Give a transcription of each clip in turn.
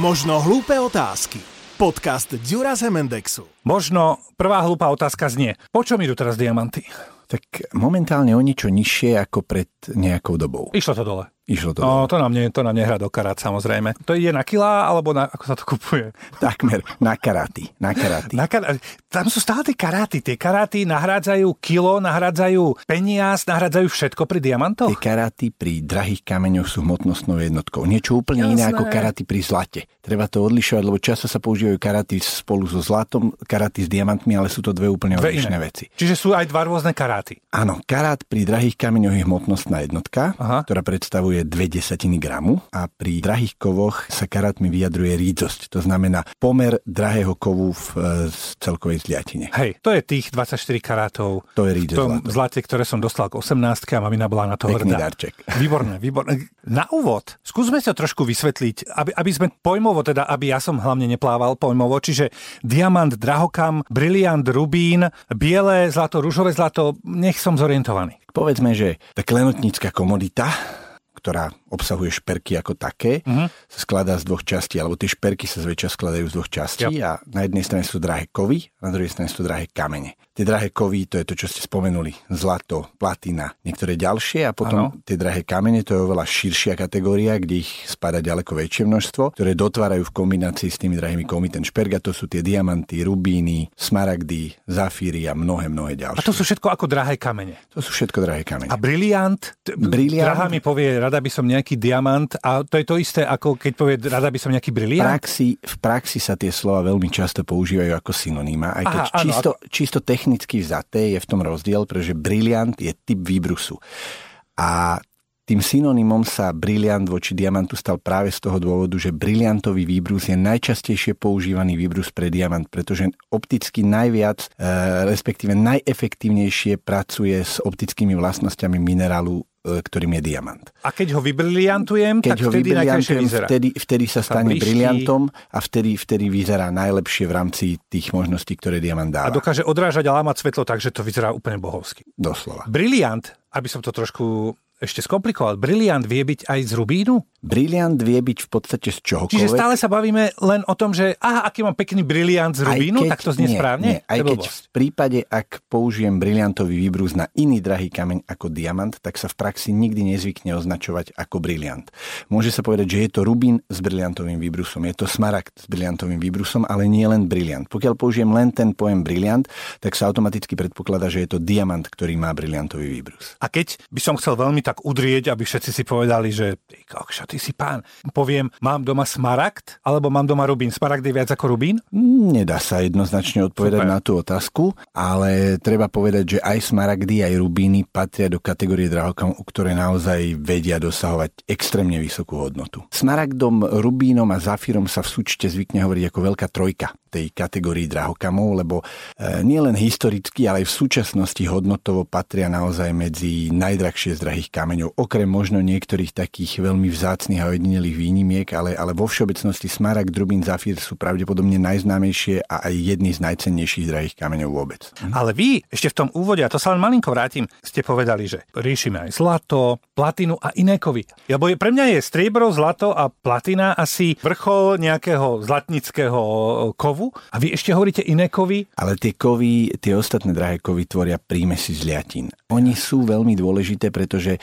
Možno hlúpe otázky. Podcast Dura Zemendexu. Možno prvá hlúpa otázka znie, po čom idú teraz diamanty? Tak momentálne o niečo nižšie ako pred nejakou dobou. Išlo to dole. Išlo to. No, to nám, nie, to nám nehrá do karát, samozrejme. To ide na kilá, alebo na, ako sa to kupuje? Takmer na karáty. Na karáty. Na kar- tam sú stále tie karáty. Tie karáty nahrádzajú kilo, nahrádzajú peniaz, nahrádzajú všetko pri diamantoch? Tie karáty pri drahých kameňoch sú hmotnostnou jednotkou. Niečo úplne Jasné. iné ako karáty pri zlate. Treba to odlišovať, lebo často sa používajú karáty spolu so zlatom, karáty s diamantmi, ale sú to dve úplne Dve odlišné iné. veci. Čiže sú aj dva rôzne karáty. Áno, karát pri drahých kameňoch je hmotnostná jednotka, Aha. ktorá predstavuje dve desatiny gramu a pri drahých kovoch sa karátmi vyjadruje rídzosť. To znamená pomer drahého kovu v e, celkovej zliatine. Hej, to je tých 24 karátov To je v tom zlato. zlate, ktoré som dostal k 18 a mamina bola na to Pekný hrdá. darček. Výborné, výborné. Na úvod, skúsme sa trošku vysvetliť, aby, aby sme pojmovo, teda aby ja som hlavne neplával pojmovo, čiže diamant, drahokam, briliant, rubín, biele zlato, rúžové zlato, nech som zorientovaný. Povedzme, že tá klenotnícka komodita, ktorá obsahuje šperky ako také, Mhm. sa skladá z dvoch častí, alebo tie šperky sa zväčša skladajú z dvoch častí a na jednej strane sú drahé kovy, a na druhej strane sú drahé kamene. Tie drahé kovy, to je to, čo ste spomenuli, zlato, platina, niektoré ďalšie a potom Áno. tie drahé kamene, to je oveľa širšia kategória, kde ich spada ďaleko väčšie množstvo, ktoré dotvárajú v kombinácii s tými drahými kovmi ten šperk a to sú tie diamanty, rubíny, smaragdy, zafíry a mnohé, mnohé A ďalšie. to sú všetko ako drahé kamene. to sú všetko drahé kamene. A briliant, Briliant? drahá mi povie, rada by som nejaký diamant a to je to isté, ako keď povie, rada by som nejaký V briliant. praxi, v praxi sa tie slova veľmi často používajú ako synonýma, aj keď Aha, áno, čisto, čisto technicky vzaté je v tom rozdiel, pretože briliant je typ výbrusu. A tým synonymom sa briliant voči diamantu stal práve z toho dôvodu, že briliantový výbrus je najčastejšie používaný výbrus pre diamant, pretože opticky najviac, e, respektíve najefektívnejšie pracuje s optickými vlastnosťami minerálu, e, ktorým je diamant. A keď ho vybriliantujem, Keď tak ho vtedy najkrajšie vyzerá. vtedy, vtedy sa stane blíží. briliantom a vtedy, vtedy vyzerá najlepšie v rámci tých možností, ktoré diamant A dáva. dokáže odrážať a lámať svetlo, takže to vyzerá úplne bohovsky. Doslova. Briliant, aby som to trošku ešte skomplikoval, briliant vie byť aj z rubínu? Briliant vie byť v podstate z čohokoľvek. Čiže stále sa bavíme len o tom, že aha, aký mám pekný briliant z rubínu, tak to znie nie, správne? Nie, aj keď v prípade, ak použijem briliantový výbrus na iný drahý kameň ako diamant, tak sa v praxi nikdy nezvykne označovať ako briliant. Môže sa povedať, že je to rubín s briliantovým výbrusom, je to smaragd s briliantovým výbrusom, ale nie len briliant. Pokiaľ použijem len ten pojem briliant, tak sa automaticky predpokladá, že je to diamant, ktorý má briliantový výbrus. A keď by som chcel veľmi tak udrieť, aby všetci si povedali, že ty kokšo, ty si pán, poviem, mám doma smaragd, alebo mám doma rubín. Smaragd je viac ako rubín? Nedá sa jednoznačne odpovedať Super. na tú otázku, ale treba povedať, že aj smaragdy, aj rubíny patria do kategórie drahokam, ktoré naozaj vedia dosahovať extrémne vysokú hodnotu. Smaragdom, rubínom a zafírom sa v súčte zvykne hovoriť ako veľká trojka tej kategórii drahokamov, lebo e, nielen historicky, ale aj v súčasnosti hodnotovo patria naozaj medzi najdrahšie z drahých kameňov, okrem možno niektorých takých veľmi vzácnych a ojedinelých výnimiek, ale, ale vo všeobecnosti smaragd, rubín, zafír sú pravdepodobne najznámejšie a aj jedny z najcennejších drahých kameňov vôbec. Ale vy ešte v tom úvode, a to sa len malinko vrátim, ste povedali, že riešime aj zlato, platinu a iné kovy. Lebo pre mňa je striebro, zlato a platina asi vrchol nejakého zlatnického kovu. A vy ešte hovoríte iné kovy? Ale tie kovy, tie ostatné drahé kovy tvoria prímesy z liatín. Oni sú veľmi dôležité, pretože,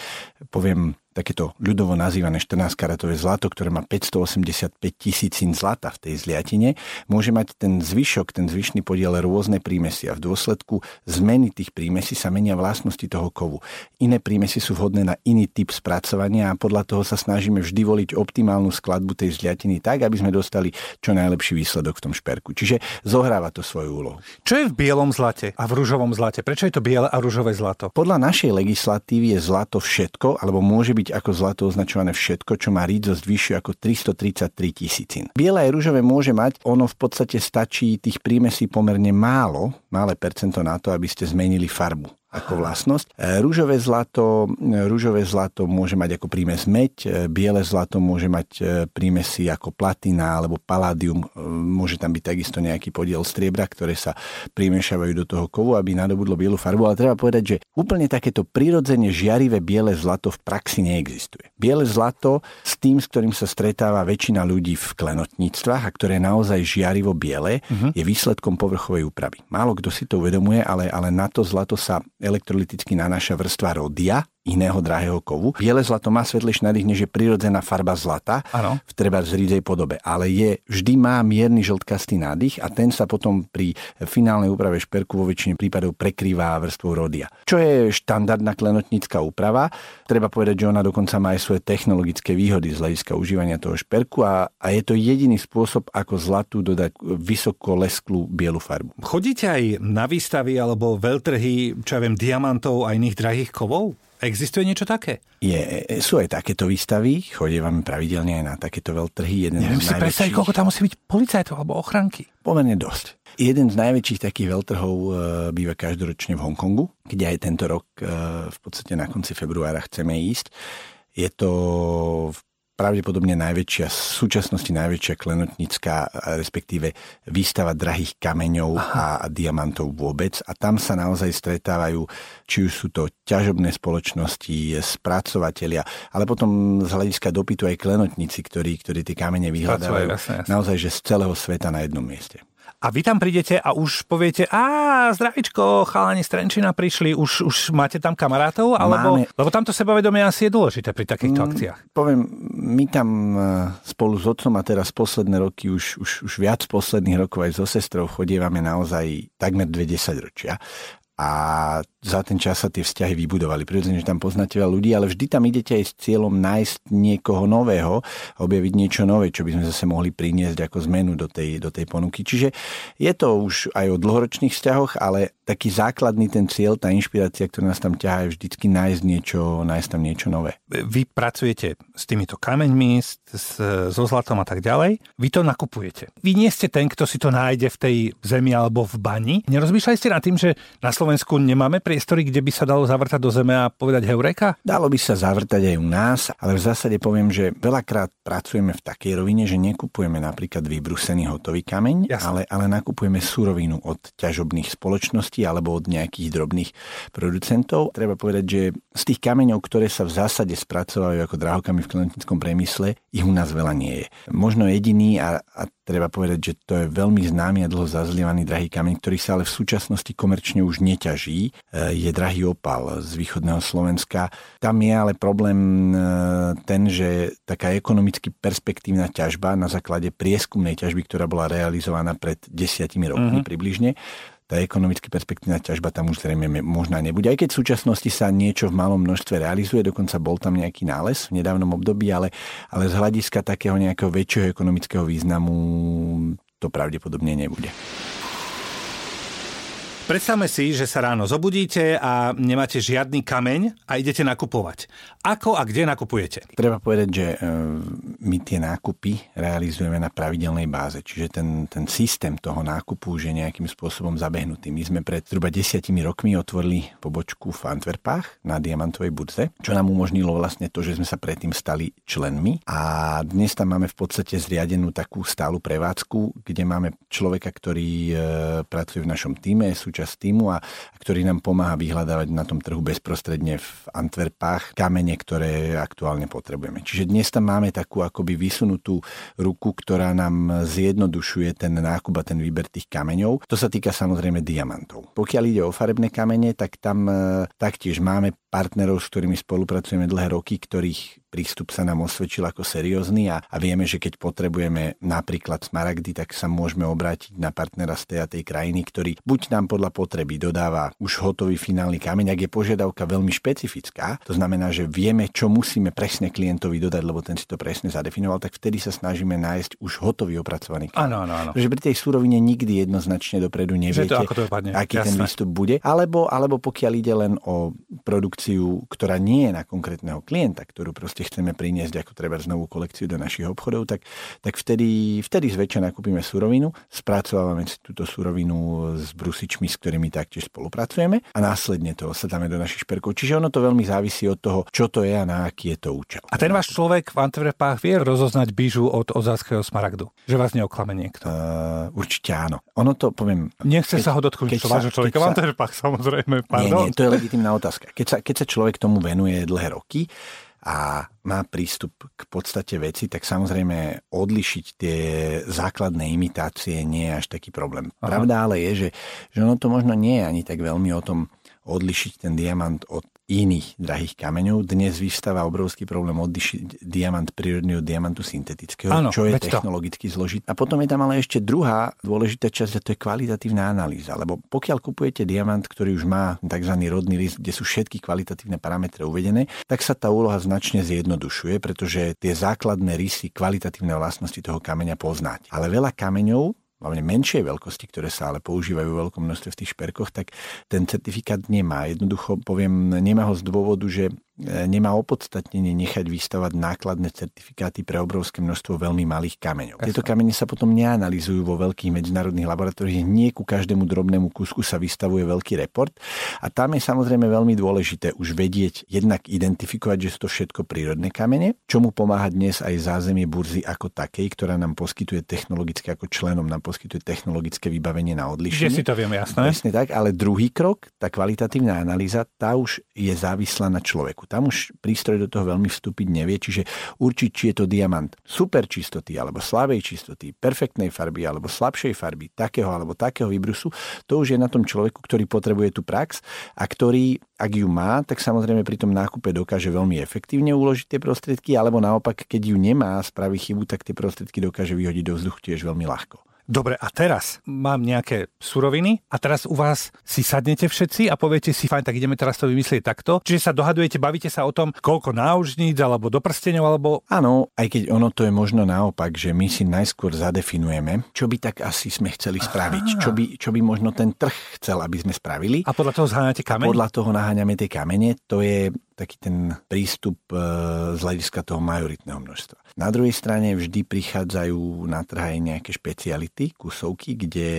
poviem, takéto ľudovo nazývané 14-karatové zlato, ktoré má 585 tisícin zlata v tej zliatine, môže mať ten zvyšok, ten zvyšný podiel rôzne prímesy a v dôsledku zmeny tých prímesí sa menia vlastnosti toho kovu. Iné prímesy sú vhodné na iný typ spracovania a podľa toho sa snažíme vždy voliť optimálnu skladbu tej zliatiny tak, aby sme dostali čo najlepší výsledok v tom šperku. Čiže zohráva to svoju úlohu. Čo je v bielom zlate a v rúžovom zlate? Prečo je to biele a rúžové zlato? Podľa našej legislatívy je zlato všetko, alebo môže byť ako zlato označované všetko, čo má rídzosť vyššiu ako 333 tisícin. Biele aj rúžové môže mať, ono v podstate stačí tých prímesí pomerne málo, malé percento na to, aby ste zmenili farbu. Ako vlastnosť. E, rúžové zlato, rúžové zlato môže mať ako prímes meď, e, biele zlato môže mať prímesy ako platina alebo paládium, môže tam byť takisto nejaký podiel striebra, ktoré sa primešavajú do toho kovu, aby nadobudlo bielu farbu, ale treba povedať, že úplne takéto prirodzene žiarivé biele zlato v praxi neexistuje. Biele zlato s tým, s ktorým sa stretáva väčšina ľudí v klenotníctvách a ktoré je naozaj žiarivo biele, uh-huh. je výsledkom povrchovej úpravy. Málo kto si to uvedomuje, ale, ale na to zlato sa elektrolyticky nanáša vrstva rodia, iného drahého kovu. Biele zlato má svetlejší nádych, než je prirodzená farba zlata ano. v treba zrídej podobe, ale je, vždy má mierny žltkastý nádych a ten sa potom pri finálnej úprave šperku vo väčšine prípadov prekrýva vrstvou rodia. Čo je štandardná klenotnícka úprava. Treba povedať, že ona dokonca má aj svoje technologické výhody z hľadiska užívania toho šperku a, a je to jediný spôsob, ako zlatu dodať vysoko lesklú bielu farbu. Chodíte aj na výstavy alebo veľtrhy, čo ja viem, diamantov a iných drahých kovov? Existuje niečo také? Je, sú aj takéto výstavy, chodívame pravidelne aj na takéto veľtrhy. Jeden Neviem si predstaviť, koľko tam musí byť policajtov alebo ochranky. Pomerne dosť. Jeden z najväčších takých veľtrhov e, býva každoročne v Hongkongu, kde aj tento rok e, v podstate na konci februára chceme ísť. Je to v pravdepodobne najväčšia, v súčasnosti najväčšia klenotnická, respektíve výstava drahých kameňov a, a diamantov vôbec. A tam sa naozaj stretávajú, či už sú to ťažobné spoločnosti, spracovatelia, ale potom z hľadiska dopytu aj klenotníci, ktorí, ktorí tie kamene vyhľadávajú. Naozaj, že z celého sveta na jednom mieste a vy tam prídete a už poviete, a zdravičko, chalani z Trenčina prišli, už, už máte tam kamarátov? Alebo, Máme... Lebo tamto sebavedomie asi je dôležité pri takýchto mm, akciách. Poviem, my tam e, spolu s otcom a teraz posledné roky, už, už, už viac posledných rokov aj so sestrou chodievame naozaj takmer 20 ročia a za ten čas sa tie vzťahy vybudovali. Prirodzene, že tam poznáte veľa ľudí, ale vždy tam idete aj s cieľom nájsť niekoho nového, objaviť niečo nové, čo by sme zase mohli priniesť ako zmenu do tej, do tej ponuky. Čiže je to už aj o dlhoročných vzťahoch, ale taký základný ten cieľ, tá inšpirácia, ktorá nás tam ťahá, je vždycky nájsť niečo, nájsť tam niečo nové. Vy pracujete s týmito kameňmi, s, so zlatom a tak ďalej. Vy to nakupujete. Vy nie ste ten, kto si to nájde v tej zemi alebo v bani. Nerozmýšľali ste nad tým, že na Slovensku nemáme priestory, kde by sa dalo zavrtať do zeme a povedať heureka? Dalo by sa zavrtať aj u nás, ale v zásade poviem, že veľakrát pracujeme v takej rovine, že nekupujeme napríklad vybrusený hotový kameň, ale, ale nakupujeme surovinu od ťažobných spoločností alebo od nejakých drobných producentov. Treba povedať, že z tých kameňov, ktoré sa v zásade spracovajú ako drahokamy v klenotnickom priemysle, ich u nás veľa nie je. Možno jediný a, a treba povedať, že to je veľmi známy a dlho zazlievaný drahý kameň, ktorý sa ale v súčasnosti komerčne už neťaží. E, je drahý opal z východného Slovenska. Tam je ale problém e, ten, že taká ekonomicky perspektívna ťažba na základe prieskumnej ťažby, ktorá bola realizovaná pred desiatimi rokmi uh-huh. približne, tá ekonomicky perspektívna ťažba tam už zrejme možná nebude. Aj keď v súčasnosti sa niečo v malom množstve realizuje, dokonca bol tam nejaký nález v nedávnom období, ale, ale z hľadiska takého nejakého väčšieho ekonomického významu to pravdepodobne nebude. Predstavme si, že sa ráno zobudíte a nemáte žiadny kameň a idete nakupovať. Ako a kde nakupujete? Treba povedať, že e, my tie nákupy realizujeme na pravidelnej báze, čiže ten, ten systém toho nákupu už je nejakým spôsobom zabehnutý. My sme pred zhruba desiatimi rokmi otvorili pobočku v Antwerpách na Diamantovej burze, čo nám umožnilo vlastne to, že sme sa predtým stali členmi a dnes tam máme v podstate zriadenú takú stálu prevádzku, kde máme človeka, ktorý e, pracuje v našom týme, sú súčasť týmu a, ktorý nám pomáha vyhľadávať na tom trhu bezprostredne v Antwerpách kamene, ktoré aktuálne potrebujeme. Čiže dnes tam máme takú akoby vysunutú ruku, ktorá nám zjednodušuje ten nákup a ten výber tých kameňov. To sa týka samozrejme diamantov. Pokiaľ ide o farebné kamene, tak tam e, taktiež máme partnerov, s ktorými spolupracujeme dlhé roky, ktorých prístup sa nám osvedčil ako seriózny a, a vieme, že keď potrebujeme napríklad smaragdy, tak sa môžeme obrátiť na partnera z tej a tej krajiny, ktorý buď nám podľa potreby dodáva už hotový finálny kameň, ak je požiadavka veľmi špecifická, to znamená, že vieme, čo musíme presne klientovi dodať, lebo ten si to presne zadefinoval, tak vtedy sa snažíme nájsť už hotový opracovaný kameň. Áno, áno, áno. Pretože pri tej surovine nikdy jednoznačne dopredu neviete, to, ako to aký Jasné. ten výstup bude. Alebo, alebo pokiaľ ide len o produkt produkciu, ktorá nie je na konkrétneho klienta, ktorú proste chceme priniesť ako treba znovu kolekciu do našich obchodov, tak, tak vtedy, vtedy zväčša nakúpime surovinu, spracovávame si túto surovinu s brusičmi, s ktorými taktiež spolupracujeme a následne to osadáme do našich šperkov. Čiže ono to veľmi závisí od toho, čo to je a na aký je to účel. A ten váš človek v Antwerpách vie rozoznať bižu od ozáckého smaragdu? Že vás neoklame niekto? Uh, určite áno. Ono to poviem... Nechce keď, sa ho dotknúť to vášho človeka v Antwerpách, samozrejme. Pardon. Nie, nie, to je legitimná otázka. Keď sa, keď sa človek tomu venuje dlhé roky, a má prístup k podstate veci, tak samozrejme odlišiť tie základné imitácie nie je až taký problém. Aha. Pravda ale je, že, že ono to možno nie je ani tak veľmi o tom odlišiť ten diamant od iných drahých kameňov. Dnes vystáva obrovský problém odlišiť diamant prírodný od diamantu syntetického, ano, čo je technologicky zložité. A potom je tam ale ešte druhá dôležitá časť a to je kvalitatívna analýza. Lebo pokiaľ kupujete diamant, ktorý už má tzv. rodný list, kde sú všetky kvalitatívne parametre uvedené, tak sa tá úloha značne zjednodušuje, pretože tie základné rysy kvalitatívne vlastnosti toho kameňa poznáte. Ale veľa kameňov hlavne menšej veľkosti, ktoré sa ale používajú v veľkom množstve v tých šperkoch, tak ten certifikát nemá. Jednoducho poviem, nemá ho z dôvodu, že nemá opodstatnenie nechať vystavať nákladné certifikáty pre obrovské množstvo veľmi malých kameňov. Tieto kamene sa potom neanalizujú vo veľkých medzinárodných laboratóriách, nie ku každému drobnému kúsku sa vystavuje veľký report a tam je samozrejme veľmi dôležité už vedieť jednak identifikovať, že sú to všetko prírodné kamene, čo mu pomáha dnes aj zázemie burzy ako takej, ktorá nám poskytuje technologické, ako členom nám poskytuje technologické vybavenie na odlišenie. Že si to vieme, jasné. Presne tak, ale druhý krok, tá kvalitatívna analýza, tá už je závislá na človeku. Tam už prístroj do toho veľmi vstúpiť nevie, čiže určiť, či je to diamant super čistoty alebo slabej čistoty, perfektnej farby alebo slabšej farby, takého alebo takého vybrusu, to už je na tom človeku, ktorý potrebuje tú prax a ktorý, ak ju má, tak samozrejme pri tom nákupe dokáže veľmi efektívne uložiť tie prostriedky, alebo naopak, keď ju nemá, spraví chybu, tak tie prostriedky dokáže vyhodiť do vzduchu tiež veľmi ľahko. Dobre, a teraz mám nejaké suroviny a teraz u vás si sadnete všetci a poviete si, fajn, tak ideme teraz to vymyslieť takto. Čiže sa dohadujete, bavíte sa o tom, koľko náužníc alebo do prstenov, alebo... Áno, aj keď ono to je možno naopak, že my si najskôr zadefinujeme, čo by tak asi sme chceli spraviť, čo by, čo by možno ten trh chcel, aby sme spravili. A podľa toho zháňate kameň? Podľa toho naháňame tie kamene. To je taký ten prístup e, z hľadiska toho majoritného množstva. Na druhej strane vždy prichádzajú na trh aj nejaké špeciality, kusovky, kde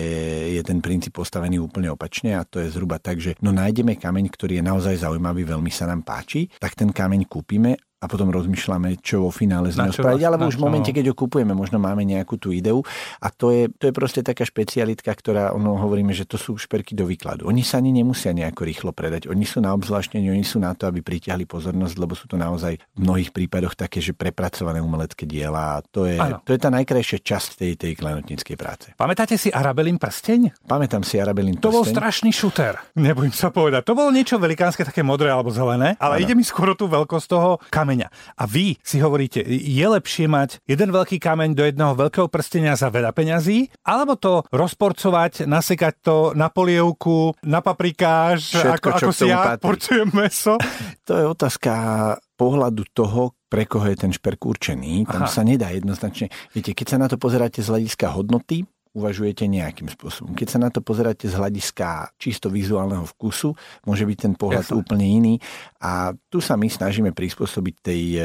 je ten princíp postavený úplne opačne a to je zhruba tak, že no nájdeme kameň, ktorý je naozaj zaujímavý, veľmi sa nám páči, tak ten kameň kúpime a potom rozmýšľame, čo vo finále z neho spraviť. Alebo už v momente, keď ho kupujeme, možno máme nejakú tú ideu. A to je, to je proste taká špecialitka, ktorá, ono hovoríme, že to sú šperky do výkladu. Oni sa ani nemusia nejako rýchlo predať. Oni sú na obzvláštenie, oni sú na to, aby pritiahli pozornosť, lebo sú to naozaj v mnohých prípadoch také, že prepracované umelecké diela. A to je, to je tá najkrajšia časť tej, tej klenotníckej práce. Pamätáte si Arabelin prsteň? Pamätám si Arabelin prsteň. To bol strašný šuter. Nebudem sa povedať. To bolo niečo velikánske, také modré alebo zelené, ale ano. ide mi skôr o tú veľkosť toho kameňa. A vy si hovoríte, je lepšie mať jeden veľký kameň do jedného veľkého prstenia za veľa peňazí, alebo to rozporcovať, nasekať to na polievku, na paprikáž, Všetko, ako, ako si ja patrí. porcujem meso? To je otázka pohľadu toho, pre koho je ten šperk určený. Tam Aha. sa nedá jednoznačne. Viete, keď sa na to pozeráte z hľadiska hodnoty, uvažujete nejakým spôsobom. Keď sa na to pozeráte z hľadiska čisto vizuálneho vkusu, môže byť ten pohľad Jasne. úplne iný. A tu sa my snažíme prispôsobiť tej e,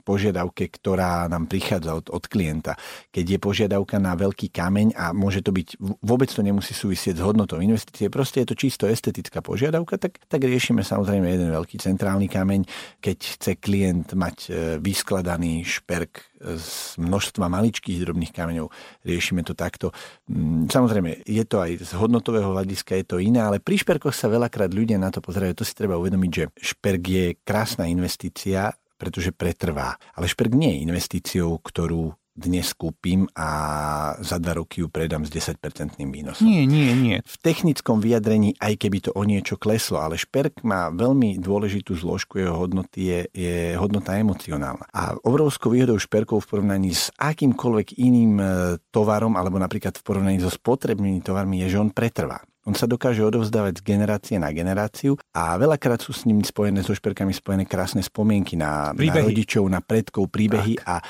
požiadavke, ktorá nám prichádza od, od klienta. Keď je požiadavka na veľký kameň a môže to byť, vôbec to nemusí súvisieť s hodnotou investície, proste je to čisto estetická požiadavka, tak, tak riešime samozrejme jeden veľký centrálny kameň. Keď chce klient mať e, vyskladaný šperk z množstva maličkých drobných kameňov, riešime to takto. Mm, samozrejme, je to aj z hodnotového hľadiska, je to iné, ale pri šperkoch sa veľakrát ľudia na to pozerajú. To si treba uvedomiť, že šperk je krásna investícia, pretože pretrvá. Ale šperk nie je investíciou, ktorú dnes kúpim a za dva roky ju predám s 10% výnosom. Nie, nie, nie. V technickom vyjadrení, aj keby to o niečo kleslo, ale šperk má veľmi dôležitú zložku, jeho hodnoty je, je hodnota emocionálna. A obrovskou výhodou šperkov v porovnaní s akýmkoľvek iným e, tovarom, alebo napríklad v porovnaní so spotrebnými tovarmi, je, že on pretrvá. On sa dokáže odovzdávať z generácie na generáciu a veľakrát sú s ním spojené, so šperkami spojené krásne spomienky na, na rodičov, na predkov, príbehy a,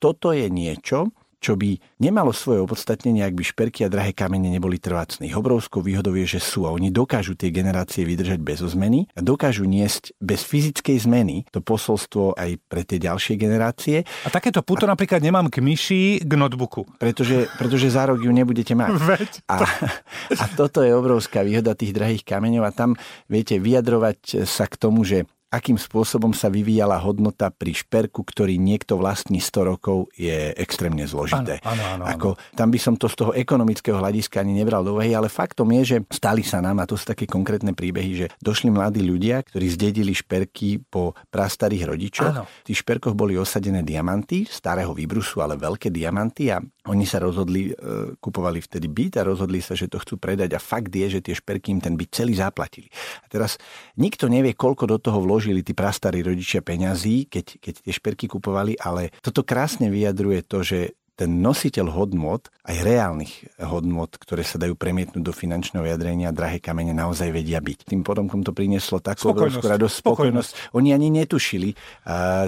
toto je niečo, čo by nemalo svoje opodstatnenie, ak by šperky a drahé kamene neboli trvácne. Ich obrovskou výhodou je, že sú a oni dokážu tie generácie vydržať bez zmeny a dokážu niesť bez fyzickej zmeny to posolstvo aj pre tie ďalšie generácie. A takéto puto a... napríklad nemám k myši, k notebooku. Pretože, pretože za rok ju nebudete mať. Veď to... a, a toto je obrovská výhoda tých drahých kameňov a tam viete vyjadrovať sa k tomu, že akým spôsobom sa vyvíjala hodnota pri šperku, ktorý niekto vlastní 100 rokov, je extrémne zložité. Áno, áno, áno, Ako, tam by som to z toho ekonomického hľadiska ani nebral do úvahy, ale faktom je, že stali sa nám, a to sú také konkrétne príbehy, že došli mladí ľudia, ktorí zdedili šperky po prastarých rodičoch. Áno. V tých šperkoch boli osadené diamanty, starého výbrusu, ale veľké diamanty a oni sa rozhodli, e, kupovali vtedy byt a rozhodli sa, že to chcú predať a fakt je, že tie šperky im ten byt celý zaplatili. A teraz nikto nevie, koľko do toho vložili tí prastarí rodičia peňazí, keď, keď tie šperky kupovali, ale toto krásne vyjadruje to, že ten nositeľ hodnot, aj reálnych hodnot, ktoré sa dajú premietnúť do finančného jadrenia, drahé kamene naozaj vedia byť. Tým podomkom to prinieslo takú obrovskú radosť, spokojnosť. Oni ani netušili,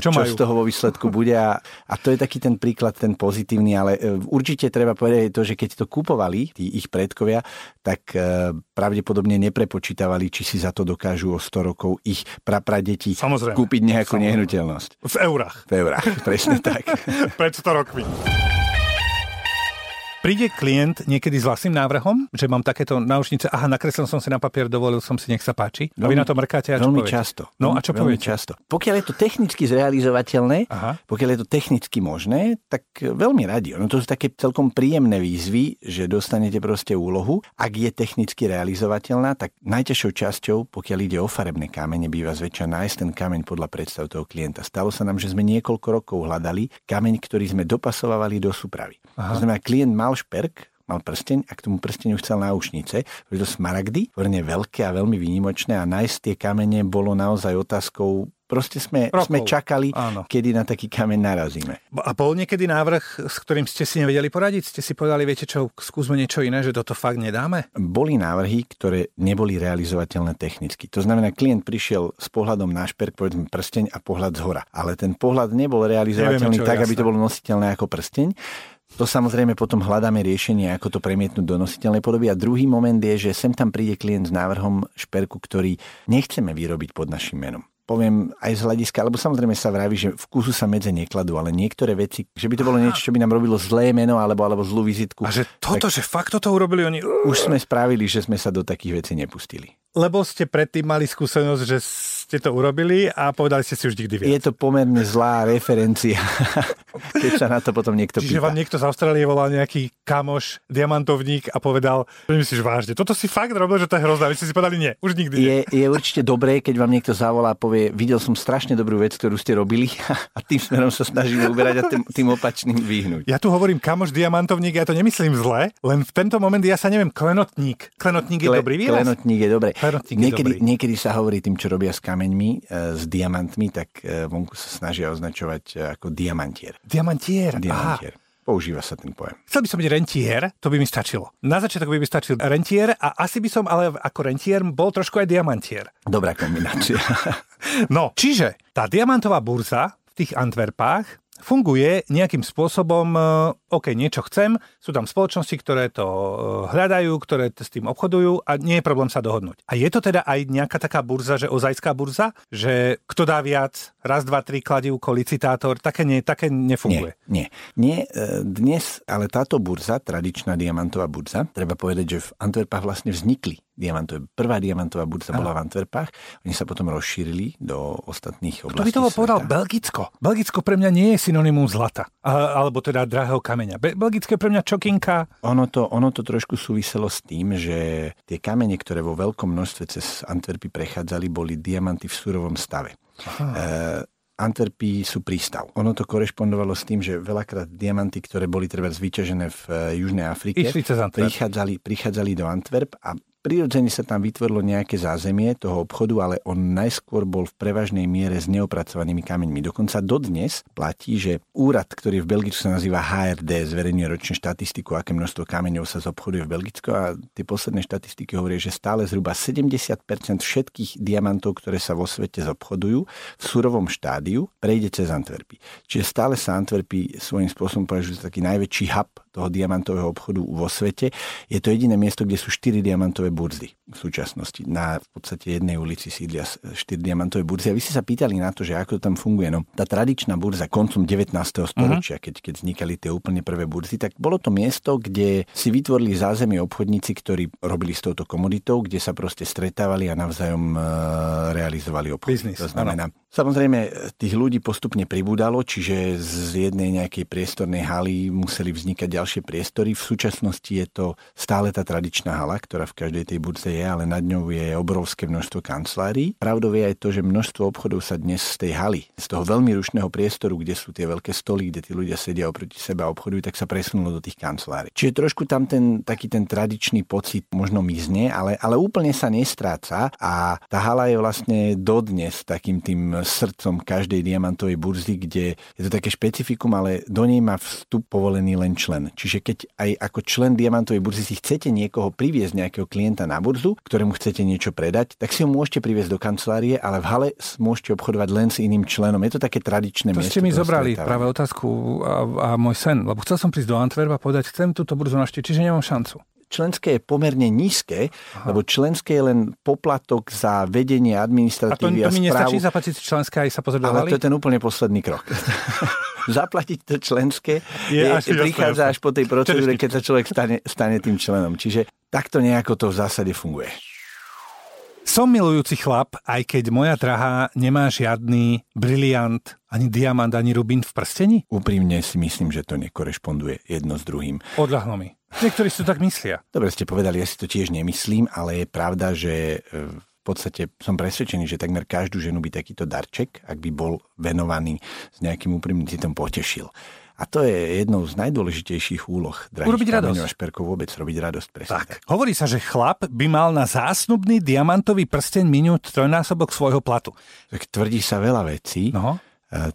čo, čo z toho vo výsledku bude a, a to je taký ten príklad, ten pozitívny, ale e, určite treba povedať to, že keď to kupovali, tí ich predkovia, tak e, pravdepodobne neprepočítavali, či si za to dokážu o 100 rokov ich prapradeti kúpiť nejakú Samozrejme. nehnuteľnosť. V eurách. V eurách, presne tak. Pred 100 rokmi. Príde klient niekedy s vlastným návrhom, že mám takéto náušnice, aha, nakreslil som si na papier, dovolil som si, nech sa páči. A vy na to mrkáte a čo Veľmi poviete? často. No a čo veľmi poviete? často. Pokiaľ je to technicky zrealizovateľné, aha. pokiaľ je to technicky možné, tak veľmi radi. Ono to sú také celkom príjemné výzvy, že dostanete proste úlohu. Ak je technicky realizovateľná, tak najťažšou časťou, pokiaľ ide o farebné kamene, býva zväčša nájsť ten kameň podľa predstav toho klienta. Stalo sa nám, že sme niekoľko rokov hľadali kameň, ktorý sme dopasovali do súpravy. Aha. To znamená, klient mal mal šperk, mal prsteň a k tomu prsteniu chcel náušnice. Boli to smaragdy, veľmi veľké a veľmi výnimočné a nájsť tie kamene bolo naozaj otázkou Proste sme, sme čakali, Áno. kedy na taký kameň narazíme. A bol niekedy návrh, s ktorým ste si nevedeli poradiť? Ste si povedali, viete čo, skúsme niečo iné, že toto fakt nedáme? Boli návrhy, ktoré neboli realizovateľné technicky. To znamená, klient prišiel s pohľadom na šperk, povedzme prsteň a pohľad z hora. Ale ten pohľad nebol realizovateľný Nevieme, čo, tak, jasné. aby to bolo nositeľné ako prsteň. To samozrejme potom hľadáme riešenie, ako to premietnúť do nositeľnej podoby. A druhý moment je, že sem tam príde klient s návrhom šperku, ktorý nechceme vyrobiť pod našim menom poviem aj z hľadiska, lebo samozrejme sa vraví, že v kusu sa medze nekladú, ale niektoré veci, že by to bolo niečo, čo by nám robilo zlé meno alebo, alebo zlú vizitku. A že toto, že fakt toto urobili oni... Už sme spravili, že sme sa do takých vecí nepustili. Lebo ste predtým mali skúsenosť, že ste to urobili a povedali ste si už nikdy viac. Je to pomerne zlá referencia, keď sa na to potom niekto Čiže pýta. vám niekto z Austrálie volal nejaký kamoš, diamantovník a povedal, že myslíš vážne, toto si fakt robil, že to je hrozné. Vy ste si povedali, nie, už nikdy nie. Je, je určite dobré, keď vám niekto zavolá a povie, videl som strašne dobrú vec, ktorú ste robili a tým smerom sa snažíme uberať a tým, tým opačným vyhnúť. Ja tu hovorím kamoš, diamantovník, ja to nemyslím zle, len v tento moment ja sa neviem, klenotník. Klenotník je Kle, dobrý výraz? Klenotník je dobré. Klenotník niekedy, je dobrý. niekedy sa hovorí tým, čo robia s kameň kameňmi, e, s diamantmi, tak e, vonku sa snažia označovať e, ako diamantier. Diamantier, diamantier. Aha. Používa sa ten pojem. Chcel by som byť rentier, to by mi stačilo. Na začiatok by mi stačil rentier a asi by som ale ako rentier bol trošku aj diamantier. Dobrá kombinácia. no, čiže tá diamantová burza v tých Antwerpách funguje nejakým spôsobom, e, OK, niečo chcem, sú tam spoločnosti, ktoré to e, hľadajú, ktoré s tým obchodujú a nie je problém sa dohodnúť. A je to teda aj nejaká taká burza, že ozajská burza, že kto dá viac, raz, dva, tri kladivko, licitátor, také, nie, také nefunguje. Nie, nie, nie. Dnes ale táto burza, tradičná diamantová burza, treba povedať, že v Antwerpách vlastne vznikli diamantové. Prvá diamantová burza bola v Antwerpách, oni sa potom rozšírili do ostatných oblastí To by to povedal Belgicko. Belgicko pre mňa nie je synonymum zlata, alebo teda drahého kameňa. Belgicko je pre mňa čokinka. Ono to, ono to trošku súviselo s tým, že tie kamene, ktoré vo veľkom množstve cez Antwerpy prechádzali, boli diamanty v surovom stave. Aha. Antwerpy sú prístav. Ono to korešpondovalo s tým, že veľakrát diamanty, ktoré boli treba vyťažené v eh, Južnej Afrike, prichádzali, prichádzali do Antwerp a prirodzene sa tam vytvorilo nejaké zázemie toho obchodu, ale on najskôr bol v prevažnej miere s neopracovanými kameňmi. Dokonca dodnes platí, že úrad, ktorý v Belgicku sa nazýva HRD, zverejňuje ročne štatistiku, aké množstvo kameňov sa zobchoduje v Belgicku a tie posledné štatistiky hovoria, že stále zhruba 70% všetkých diamantov, ktoré sa vo svete zobchodujú v surovom štádiu, prejde cez Antwerpy. Čiže stále sa Antwerpy svojím spôsobom považujú za taký najväčší hub toho diamantového obchodu vo svete. Je to jediné miesto, kde sú štyri diamantové burzy v súčasnosti. Na v podstate jednej ulici sídlia štyri diamantové burzy. A vy ste sa pýtali na to, že ako to tam funguje. No, tá tradičná burza koncom 19. storočia, uh-huh. keď, keď vznikali tie úplne prvé burzy, tak bolo to miesto, kde si vytvorili zázemie obchodníci, ktorí robili s touto komoditou, kde sa proste stretávali a navzájom e, realizovali obchod. Business, to znamená, ano. Samozrejme, tých ľudí postupne pribúdalo, čiže z jednej nejakej priestornej haly museli vznikať ďalšie priestory. V súčasnosti je to stále tá tradičná hala, ktorá v každej tej budce je, ale nad ňou je obrovské množstvo kancelárií. Pravdou je aj to, že množstvo obchodov sa dnes z tej haly, z toho veľmi rušného priestoru, kde sú tie veľké stoly, kde tí ľudia sedia oproti seba a obchodujú, tak sa presunulo do tých kancelárií. Čiže trošku tam ten taký ten tradičný pocit možno mizne, ale, ale úplne sa nestráca a tá hala je vlastne dodnes takým tým srdcom každej diamantovej burzy, kde je to také špecifikum, ale do nej má vstup povolený len člen. Čiže keď aj ako člen diamantovej burzy si chcete niekoho priviesť, nejakého klienta na burzu, ktorému chcete niečo predať, tak si ho môžete priviesť do kancelárie, ale v hale môžete obchodovať len s iným členom. Je to také tradičné to miesto. ste mi zobrali práve otázku a, a môj sen, lebo chcel som prísť do Antwerpa a povedať, chcem túto burzu naštíť, čiže nemám šancu členské je pomerne nízke, Aha. lebo členské je len poplatok za vedenie administratívy a to, to mi nestačí zaplatiť členské aj sa pozrieť Ale to je ten úplne posledný krok. Zaplatiť to členské je, je, prichádza jasne. až po tej procedúre, keď sa človek stane, stane tým členom. Čiže takto nejako to v zásade funguje. Som milujúci chlap, aj keď moja drahá nemá žiadny briliant, ani diamant, ani rubín v prstení? Úprimne si myslím, že to nekorešponduje jedno s druhým. Odľahlo mi. Niektorí si to tak myslia. Dobre ste povedali, ja si to tiež nemyslím, ale je pravda, že e, v podstate som presvedčený, že takmer každú ženu by takýto darček, ak by bol venovaný s nejakým úprimným citom, potešil. A to je jednou z najdôležitejších úloh Urobiť radosť. a šperkov vôbec robiť radosť. Presne tak. tak. Hovorí sa, že chlap by mal na zásnubný diamantový prsteň minúť trojnásobok svojho platu. Tak tvrdí sa veľa vecí. No.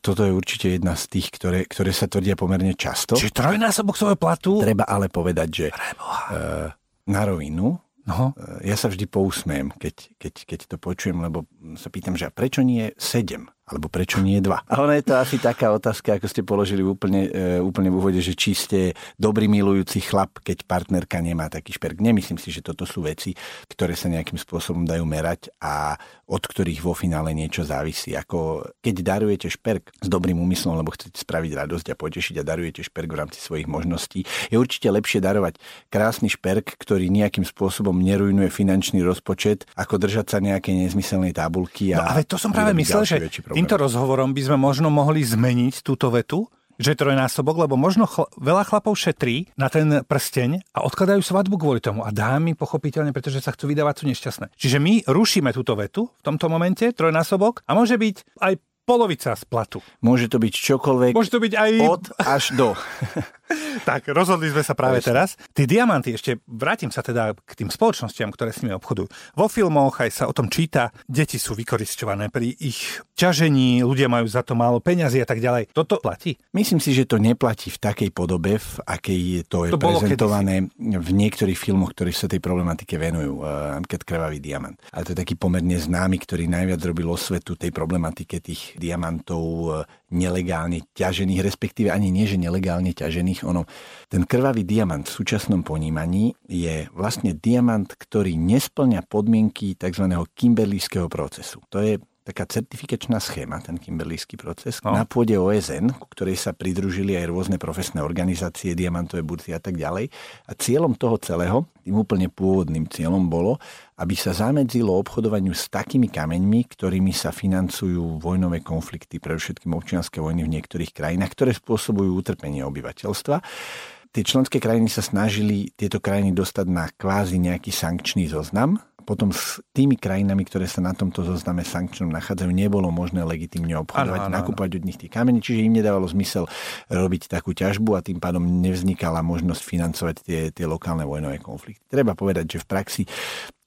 Toto je určite jedna z tých, ktoré, ktoré sa tvrdia pomerne často. Čiže trojnásobok svojho platu? Treba ale povedať, že uh, na rovinu No. Ja sa vždy pousmiem, keď, keď, keď to počujem, lebo sa pýtam, že prečo nie sedem? Alebo prečo nie dva? A ona je to asi taká otázka, ako ste položili úplne, e, úplne v úvode, že či ste dobrý milujúci chlap, keď partnerka nemá taký šperk. Nemyslím si, že toto sú veci, ktoré sa nejakým spôsobom dajú merať a od ktorých vo finále niečo závisí. Ako keď darujete šperk s dobrým úmyslom, lebo chcete spraviť radosť a potešiť a darujete šperk v rámci svojich možností, je určite lepšie darovať krásny šperk, ktorý nejakým spôsobom nerujnuje finančný rozpočet, ako držať sa nejakej nezmyselnej tabulky. A no ale to som práve myslel, že týmto rozhovorom by sme možno mohli zmeniť túto vetu, že trojnásobok, lebo možno chl- veľa chlapov šetrí na ten prsteň a odkladajú svadbu kvôli tomu. A dámy pochopiteľne, pretože sa chcú vydávať, sú nešťastné. Čiže my rušíme túto vetu v tomto momente, trojnásobok, a môže byť aj polovica z platu. Môže to byť čokoľvek Môže to byť aj... od až do. tak, rozhodli sme sa práve teraz. Tí diamanty, ešte vrátim sa teda k tým spoločnostiam, ktoré s nimi obchodujú. Vo filmoch aj sa o tom číta, deti sú vykoristované pri ich ťažení, ľudia majú za to málo peňazí a tak ďalej. Toto platí? Myslím si, že to neplatí v takej podobe, v akej to je to prezentované v niektorých filmoch, ktorí sa tej problematike venujú. Napríklad Krvavý diamant. Ale to je taký pomerne známy, ktorý najviac robil osvetu tej problematike tých diamantov nelegálne ťažených, respektíve ani nie, že nelegálne ťažených. Ono, ten krvavý diamant v súčasnom ponímaní je vlastne diamant, ktorý nesplňa podmienky tzv. kimberlíského procesu. To je taká certifikačná schéma, ten kimberlísky proces, no. na pôde OSN, ku ktorej sa pridružili aj rôzne profesné organizácie, diamantové burzy a tak ďalej. A cieľom toho celého, tým úplne pôvodným cieľom bolo, aby sa zamedzilo obchodovaniu s takými kameňmi, ktorými sa financujú vojnové konflikty, predovšetkým občianské vojny v niektorých krajinách, ktoré spôsobujú utrpenie obyvateľstva tie členské krajiny sa snažili tieto krajiny dostať na kvázi nejaký sankčný zoznam potom s tými krajinami, ktoré sa na tomto zozname sankčnom nachádzajú, nebolo možné legitimne obchodovať, nakúpať od nich tie kamene, čiže im nedávalo zmysel robiť takú ťažbu a tým pádom nevznikala možnosť financovať tie, tie lokálne vojnové konflikty. Treba povedať, že v praxi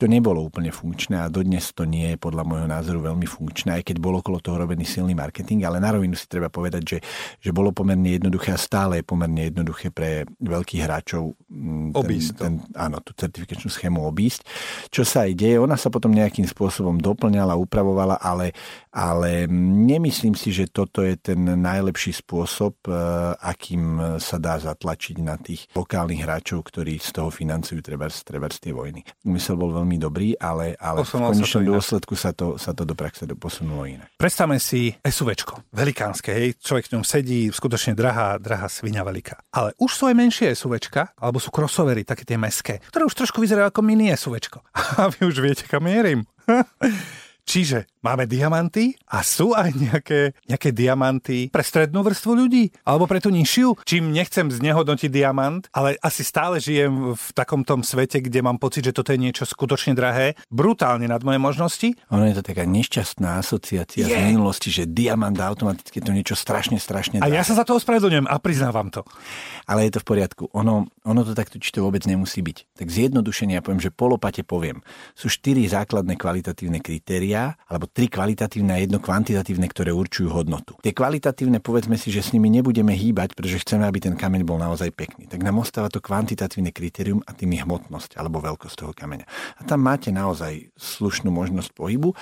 to nebolo úplne funkčné a dodnes to nie je podľa môjho názoru veľmi funkčné, aj keď bol okolo toho robený silný marketing, ale na rovinu si treba povedať, že, že bolo pomerne jednoduché a stále je pomerne jednoduché pre veľkých hráčov mm, ten, ten, áno, tú certifikačnú schému obísť. Čo sa aj deje, ona sa potom nejakým spôsobom doplňala, upravovala, ale, ale nemyslím si, že toto je ten najlepší spôsob, e, akým sa dá zatlačiť na tých lokálnych hráčov, ktorí z toho financujú treba, treba z tie vojny. Úmysel bol veľmi dobrý, ale, ale v konečnom dôsledku sa to, sa to do praxe posunulo iné. Predstavme si SUVčko, velikánske, hej, človek v ňom sedí, skutočne drahá, drahá svinia veľká. Ale už sú aj menšie SUVčka, alebo sú crossovery, také tie meské, ktoré už trošku vyzerajú ako mini SUVčko. A vy už viete, kam mierim. Čiže máme diamanty a sú aj nejaké, nejaké diamanty pre strednú vrstvu ľudí alebo pre tú nižšiu. Čím nechcem znehodnotiť diamant, ale asi stále žijem v takom tom svete, kde mám pocit, že toto je niečo skutočne drahé, brutálne nad moje možnosti. Ono je to taká nešťastná asociácia je. z minulosti, že diamant automaticky je to niečo strašne, strašne drahé. A ja sa za to ospravedlňujem a priznávam to. Ale je to v poriadku. Ono, ono to takto či to vôbec nemusí byť. Tak zjednodušene ja poviem, že polopate poviem. Sú štyri základné kvalitatívne kritériá, alebo tri kvalitatívne a jedno kvantitatívne, ktoré určujú hodnotu. Tie kvalitatívne, povedzme si, že s nimi nebudeme hýbať, pretože chceme, aby ten kameň bol naozaj pekný. Tak nám ostáva to kvantitatívne kritérium a tým je hmotnosť alebo veľkosť toho kameňa. A tam máte naozaj slušnú možnosť pohybu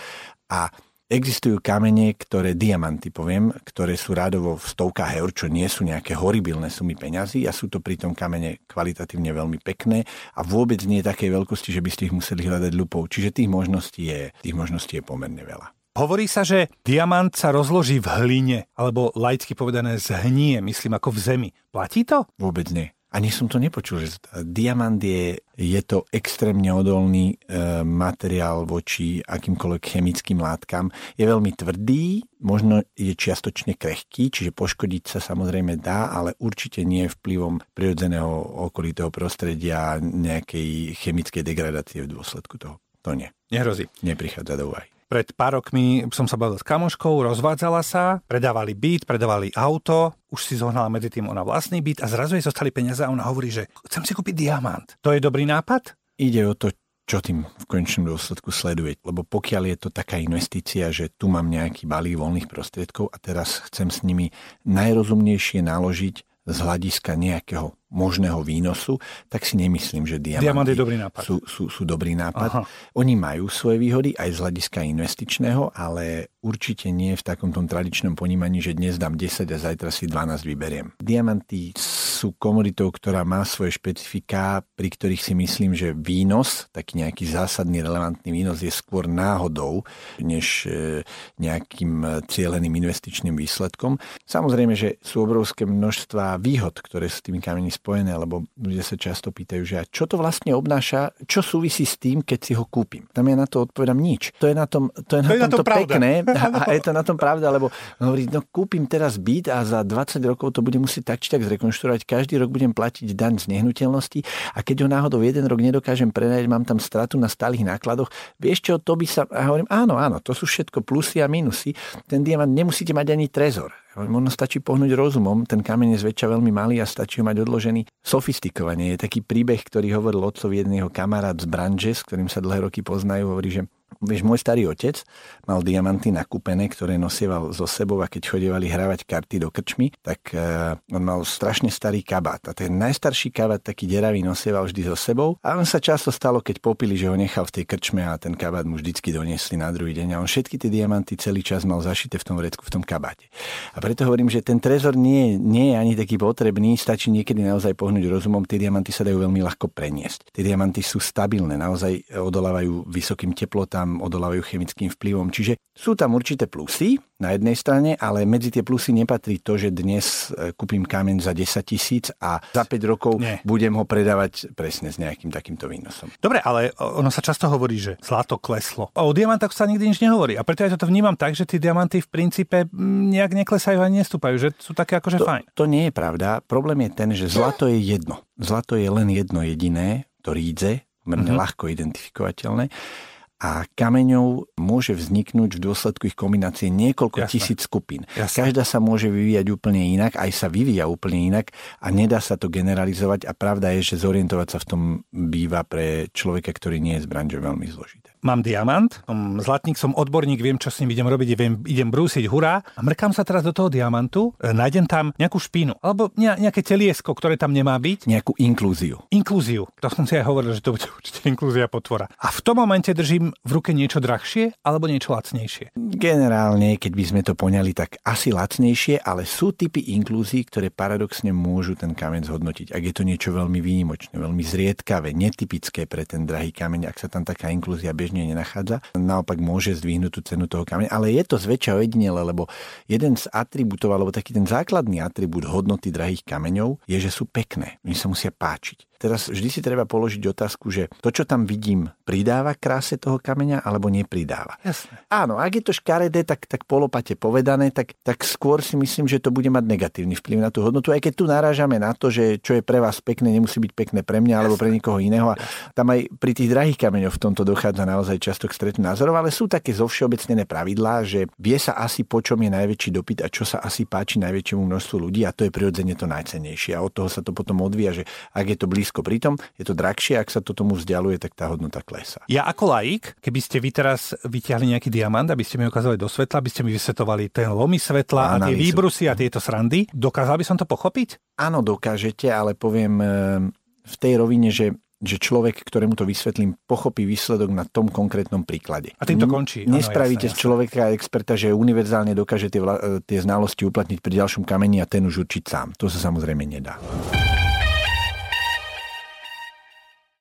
a Existujú kamene, ktoré, diamanty poviem, ktoré sú rádovo v stovkách eur, čo nie sú nejaké horibilné sumy peňazí a sú to pritom kamene kvalitatívne veľmi pekné a vôbec nie takej veľkosti, že by ste ich museli hľadať ľupou. Čiže tých možností je, tých možností je pomerne veľa. Hovorí sa, že diamant sa rozloží v hline, alebo laicky povedané zhnie, myslím ako v zemi. Platí to? Vôbec nie. Ani som to nepočul, že diamant je, je to extrémne odolný e, materiál voči akýmkoľvek chemickým látkam. Je veľmi tvrdý, možno je čiastočne krehký, čiže poškodiť sa samozrejme dá, ale určite nie vplyvom prirodzeného okolitého prostredia nejakej chemickej degradácie v dôsledku toho. To nie. Nehrozí. Neprichádza do úvahy. Pred pár rokmi som sa bavil s kamoškou, rozvádzala sa, predávali byt, predávali auto, už si zohnala medzi tým ona vlastný byt a zrazu jej zostali peniaze a ona hovorí, že chcem si kúpiť diamant. To je dobrý nápad? Ide o to, čo tým v konečnom dôsledku sleduje. Lebo pokiaľ je to taká investícia, že tu mám nejaký balík voľných prostriedkov a teraz chcem s nimi najrozumnejšie naložiť z hľadiska nejakého možného výnosu, tak si nemyslím, že diamanty Diamant je dobrý nápad. Sú, sú, sú dobrý nápad. Aha. Oni majú svoje výhody aj z hľadiska investičného, ale určite nie v takom tom tradičnom ponímaní, že dnes dám 10 a zajtra si 12 vyberiem. Diamanty sú komoditou, ktorá má svoje špecifiká, pri ktorých si myslím, že výnos, taký nejaký zásadný, relevantný výnos je skôr náhodou, než e, nejakým cieleným investičným výsledkom. Samozrejme, že sú obrovské množstva výhod, ktoré sú tými kameni spojené, lebo ľudia sa často pýtajú, že čo to vlastne obnáša, čo súvisí s tým, keď si ho kúpim. Tam ja na to odpovedám nič. To je na tom, to je na to, je to pekné a, a je to na tom pravda, lebo hovorí, no kúpim teraz byt a za 20 rokov to budem musieť tak či tak zrekonštruovať. Každý rok budem platiť daň z nehnuteľnosti a keď ho náhodou jeden rok nedokážem prenajať, mám tam stratu na stálych nákladoch. Vieš čo, to by sa... A hovorím, áno, áno, to sú všetko plusy a minusy. Ten diamant nemusíte mať ani trezor. Možno stačí pohnúť rozumom, ten kameň je zväčša veľmi malý a stačí ho mať odložený sofistikovane. Je taký príbeh, ktorý hovoril otcovi jedného kamarát z branže, s ktorým sa dlhé roky poznajú, hovorí, že Vieš, môj starý otec mal diamanty nakúpené, ktoré nosieval zo sebou a keď chodievali hravať karty do krčmy, tak uh, on mal strašne starý kabát. A ten najstarší kabát, taký deravý, nosieval vždy so sebou. A on sa často stalo, keď popili, že ho nechal v tej krčme a ten kabát mu vždycky doniesli na druhý deň. A on všetky tie diamanty celý čas mal zašité v tom vrecku, v tom kabáte. A preto hovorím, že ten trezor nie, nie je ani taký potrebný, stačí niekedy naozaj pohnúť rozumom. Tie diamanty sa dajú veľmi ľahko preniesť. Tie diamanty sú stabilné, naozaj odolávajú vysokým teplotám, tam odolávajú chemickým vplyvom. Čiže sú tam určité plusy na jednej strane, ale medzi tie plusy nepatrí to, že dnes e, kúpim kameň za 10 tisíc a za 5 rokov Nie. budem ho predávať presne s nejakým takýmto výnosom. Dobre, ale ono sa často hovorí, že zlato kleslo. O diamantoch sa nikdy nič nehovorí. A preto ja to vnímam tak, že tie diamanty v princípe nejak neklesajú ani nestúpajú, že sú také akože to, fajn. To nie je pravda. Problém je ten, že zlato je jedno. Zlato je len jedno jediné, to rídze, pomerne mm-hmm. ľahko identifikovateľné a kameňov môže vzniknúť v dôsledku ich kombinácie niekoľko Jasne. tisíc skupín. Jasne. Každá sa môže vyvíjať úplne inak, aj sa vyvíja úplne inak a nedá sa to generalizovať a pravda je, že zorientovať sa v tom býva pre človeka, ktorý nie je z branže veľmi zložité mám diamant, som zlatník, som odborník, viem, čo s ním idem robiť, viem, idem brúsiť, hurá, a mrkám sa teraz do toho diamantu, e, nájdem tam nejakú špínu, alebo nejaké teliesko, ktoré tam nemá byť. Nejakú inklúziu. Inklúziu. To som si aj hovoril, že to bude určite inklúzia potvora. A v tom momente držím v ruke niečo drahšie alebo niečo lacnejšie. Generálne, keď by sme to poňali, tak asi lacnejšie, ale sú typy inklúzií, ktoré paradoxne môžu ten kameň zhodnotiť. Ak je to niečo veľmi výnimočné, veľmi zriedkavé, netypické pre ten drahý kameň, ak sa tam taká inklúzia bežne bežne nenachádza. Naopak môže zdvihnúť tú cenu toho kameňa, ale je to zväčša ojedinele, lebo jeden z atribútov, alebo taký ten základný atribút hodnoty drahých kameňov je, že sú pekné. Oni sa musia páčiť. Teraz vždy si treba položiť otázku, že to, čo tam vidím, pridáva kráse toho kameňa alebo nepridáva. Jasne. Áno, ak je to škaredé, tak, tak polopate povedané, tak, tak skôr si myslím, že to bude mať negatívny vplyv na tú hodnotu. Aj keď tu narážame na to, že čo je pre vás pekné, nemusí byť pekné pre mňa Jasne. alebo pre niekoho iného. A tam aj pri tých drahých kameňoch v tomto dochádza naozaj často k stretu názorov, ale sú také zovšeobecnené pravidlá, že vie sa asi po čom je najväčší dopyt a čo sa asi páči najväčšiemu množstvu ľudí a to je prirodzene to najcenejšie. A od toho sa to potom odvíja, že ak je to blízko blízko pritom, je to drahšie, ak sa to tomu vzdialuje, tak tá hodnota klesá. Ja ako laik, keby ste vy teraz vyťahli nejaký diamant, aby ste mi ukázali do svetla, aby ste mi vysvetovali ten lomy svetla a, a tie výbrusy a tieto srandy, dokázal by som to pochopiť? Áno, dokážete, ale poviem eh, v tej rovine, že že človek, ktorému to vysvetlím, pochopí výsledok na tom konkrétnom príklade. A tým to končí. Nespravíte z človeka experta, že univerzálne dokáže tie, vla, eh, tie znalosti uplatniť pri ďalšom kameni a ten už určiť sám. To sa samozrejme nedá.